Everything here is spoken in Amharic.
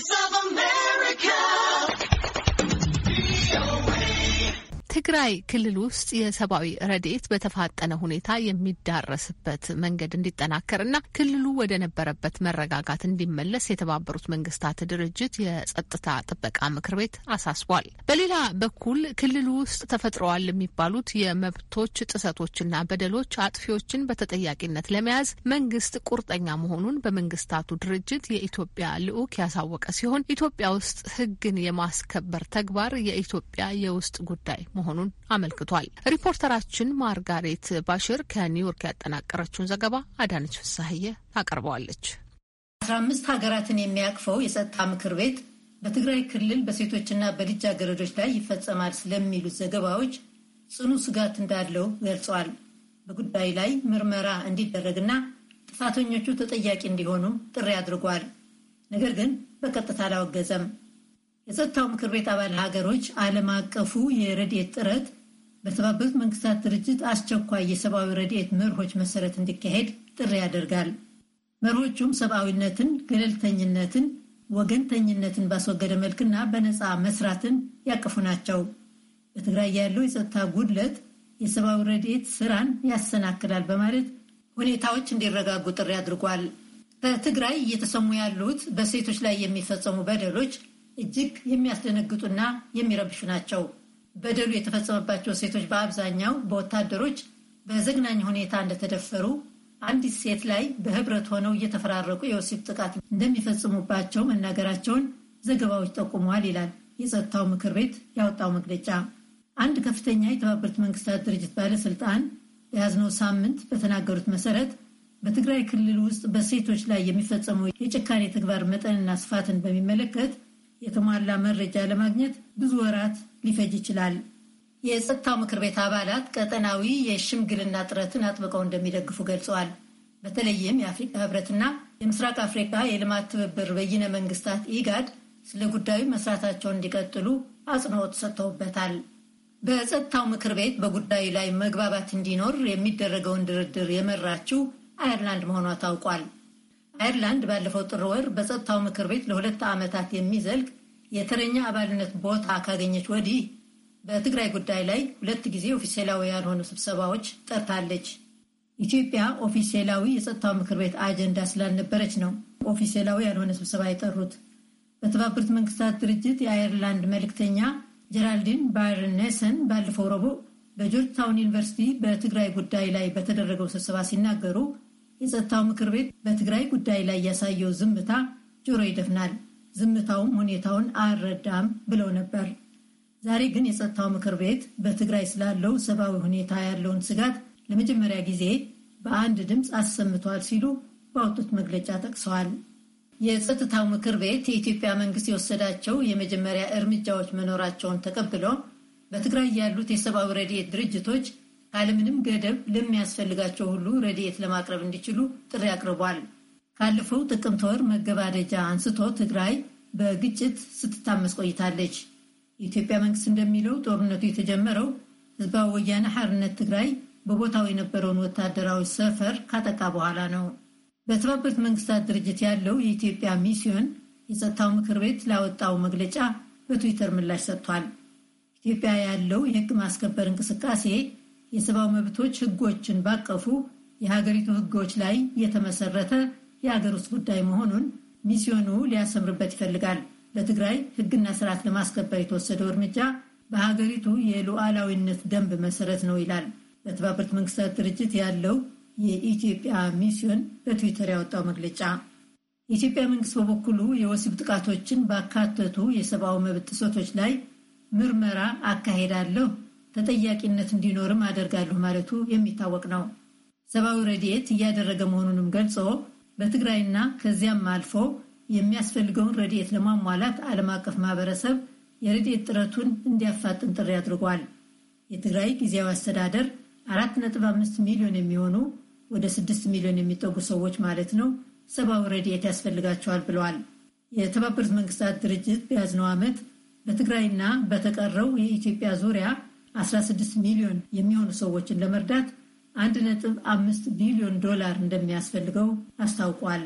of ትግራይ ክልል ውስጥ የሰብአዊ ረድኤት በተፋጠነ ሁኔታ የሚዳረስበት መንገድ እንዲጠናከርና ክልሉ ወደ ነበረበት መረጋጋት እንዲመለስ የተባበሩት መንግስታት ድርጅት የጸጥታ ጥበቃ ምክር ቤት አሳስቧል። በሌላ በኩል ክልሉ ውስጥ ተፈጥረዋል የሚባሉት የመብቶች ጥሰቶችና በደሎች አጥፊዎችን በተጠያቂነት ለመያዝ መንግስት ቁርጠኛ መሆኑን በመንግስታቱ ድርጅት የኢትዮጵያ ልዑክ ያሳወቀ ሲሆን ኢትዮጵያ ውስጥ ሕግን የማስከበር ተግባር የኢትዮጵያ የውስጥ ጉዳይ መሆኑን አመልክቷል። ሪፖርተራችን ማርጋሬት ባሽር ከኒውዮርክ ያጠናቀረችውን ዘገባ አዳነች ፍሳህየ ታቀርበዋለች። አስራ አምስት ሀገራትን የሚያቅፈው የጸጥታ ምክር ቤት በትግራይ ክልል በሴቶችና በልጃገረዶች ላይ ይፈጸማል ስለሚሉት ዘገባዎች ጽኑ ስጋት እንዳለው ገልጿል። በጉዳዩ ላይ ምርመራ እንዲደረግና ጥፋተኞቹ ተጠያቂ እንዲሆኑም ጥሪ አድርጓል። ነገር ግን በቀጥታ አላወገዘም። የጸጥታው ምክር ቤት አባል ሀገሮች ዓለም አቀፉ የረድኤት ጥረት በተባበሩት መንግስታት ድርጅት አስቸኳይ የሰብአዊ ረድኤት መርሆች መሰረት እንዲካሄድ ጥሪ ያደርጋል። መርሆቹም ሰብአዊነትን፣ ገለልተኝነትን፣ ወገንተኝነትን ባስወገደ መልክና በነፃ መስራትን ያቀፉ ናቸው። በትግራይ ያለው የጸጥታ ጉድለት የሰብአዊ ረድኤት ስራን ያሰናክላል በማለት ሁኔታዎች እንዲረጋጉ ጥሪ አድርጓል። በትግራይ እየተሰሙ ያሉት በሴቶች ላይ የሚፈጸሙ በደሎች እጅግ የሚያስደነግጡና የሚረብሹ ናቸው። በደሉ የተፈጸመባቸው ሴቶች በአብዛኛው በወታደሮች በዘግናኝ ሁኔታ እንደተደፈሩ፣ አንዲት ሴት ላይ በህብረት ሆነው እየተፈራረቁ የወሲብ ጥቃት እንደሚፈጽሙባቸው መናገራቸውን ዘገባዎች ጠቁመዋል ይላል የጸጥታው ምክር ቤት ያወጣው መግለጫ። አንድ ከፍተኛ የተባበሩት መንግስታት ድርጅት ባለስልጣን በያዝነው ሳምንት በተናገሩት መሰረት በትግራይ ክልል ውስጥ በሴቶች ላይ የሚፈጸመው የጭካኔ ተግባር መጠንና ስፋትን በሚመለከት የተሟላ መረጃ ለማግኘት ብዙ ወራት ሊፈጅ ይችላል። የጸጥታው ምክር ቤት አባላት ቀጠናዊ የሽምግልና ጥረትን አጥብቀው እንደሚደግፉ ገልጸዋል። በተለይም የአፍሪካ ህብረትና የምስራቅ አፍሪካ የልማት ትብብር በይነ መንግስታት ኢጋድ ስለ ጉዳዩ መስራታቸውን እንዲቀጥሉ አጽንኦት ሰጥተውበታል። በጸጥታው ምክር ቤት በጉዳዩ ላይ መግባባት እንዲኖር የሚደረገውን ድርድር የመራችው አየርላንድ መሆኗ ታውቋል። አየርላንድ ባለፈው ጥር ወር በጸጥታው ምክር ቤት ለሁለት ዓመታት የሚዘልቅ የተረኛ አባልነት ቦታ ካገኘች ወዲህ በትግራይ ጉዳይ ላይ ሁለት ጊዜ ኦፊሴላዊ ያልሆኑ ስብሰባዎች ጠርታለች። ኢትዮጵያ ኦፊሴላዊ የጸጥታው ምክር ቤት አጀንዳ ስላልነበረች ነው ኦፊሴላዊ ያልሆነ ስብሰባ የጠሩት። በተባበሩት መንግስታት ድርጅት የአየርላንድ መልእክተኛ ጀራልዲን ባርኔሰን ባለፈው ረቡዕ በጆርጅ ታውን ዩኒቨርሲቲ በትግራይ ጉዳይ ላይ በተደረገው ስብሰባ ሲናገሩ የጸጥታው ምክር ቤት በትግራይ ጉዳይ ላይ ያሳየው ዝምታ ጆሮ ይደፍናል፣ ዝምታውም ሁኔታውን አልረዳም ብለው ነበር። ዛሬ ግን የጸጥታው ምክር ቤት በትግራይ ስላለው ሰብአዊ ሁኔታ ያለውን ስጋት ለመጀመሪያ ጊዜ በአንድ ድምፅ አሰምቷል ሲሉ ባወጡት መግለጫ ጠቅሰዋል። የጸጥታው ምክር ቤት የኢትዮጵያ መንግስት የወሰዳቸው የመጀመሪያ እርምጃዎች መኖራቸውን ተቀብሎ በትግራይ ያሉት የሰብአዊ ረድኤት ድርጅቶች ካለምንም ገደብ ለሚያስፈልጋቸው ሁሉ ረድኤት ለማቅረብ እንዲችሉ ጥሪ አቅርቧል። ካለፈው ጥቅምት ወር መገባደጃ አንስቶ ትግራይ በግጭት ስትታመስ ቆይታለች። የኢትዮጵያ መንግስት እንደሚለው ጦርነቱ የተጀመረው ህዝባዊ ወያነ ሓርነት ትግራይ በቦታው የነበረውን ወታደራዊ ሰፈር ካጠቃ በኋላ ነው። በተባበሩት መንግስታት ድርጅት ያለው የኢትዮጵያ ሚስዮን የጸጥታው ምክር ቤት ላወጣው መግለጫ በትዊተር ምላሽ ሰጥቷል። ኢትዮጵያ ያለው የህግ ማስከበር እንቅስቃሴ የሰብአዊ መብቶች ህጎችን ባቀፉ የሀገሪቱ ህጎች ላይ የተመሰረተ የሀገር ውስጥ ጉዳይ መሆኑን ሚስዮኑ ሊያሰምርበት ይፈልጋል። በትግራይ ህግና ስርዓት ለማስከበር የተወሰደው እርምጃ በሀገሪቱ የሉዓላዊነት ደንብ መሰረት ነው ይላል። በተባበሩት መንግስታት ድርጅት ያለው የኢትዮጵያ ሚስዮን በትዊተር ያወጣው መግለጫ። የኢትዮጵያ መንግስት በበኩሉ የወሲብ ጥቃቶችን ባካተቱ የሰብአዊ መብት ጥሰቶች ላይ ምርመራ አካሄዳለሁ፣ ተጠያቂነት እንዲኖርም አደርጋለሁ ማለቱ የሚታወቅ ነው። ሰብአዊ ረድኤት እያደረገ መሆኑንም ገልጾ በትግራይና ከዚያም አልፎ የሚያስፈልገውን ረድኤት ለማሟላት ዓለም አቀፍ ማህበረሰብ የረድኤት ጥረቱን እንዲያፋጥን ጥሪ አድርጓል። የትግራይ ጊዜያዊ አስተዳደር 4.5 ሚሊዮን የሚሆኑ ወደ 6 ሚሊዮን የሚጠጉ ሰዎች ማለት ነው ሰብአዊ ረድኤት ያስፈልጋቸዋል ብለዋል። የተባበሩት መንግስታት ድርጅት በያዝነው ዓመት በትግራይና በተቀረው የኢትዮጵያ ዙሪያ 16 ሚሊዮን የሚሆኑ ሰዎችን ለመርዳት 1.5 ቢሊዮን ዶላር እንደሚያስፈልገው አስታውቋል።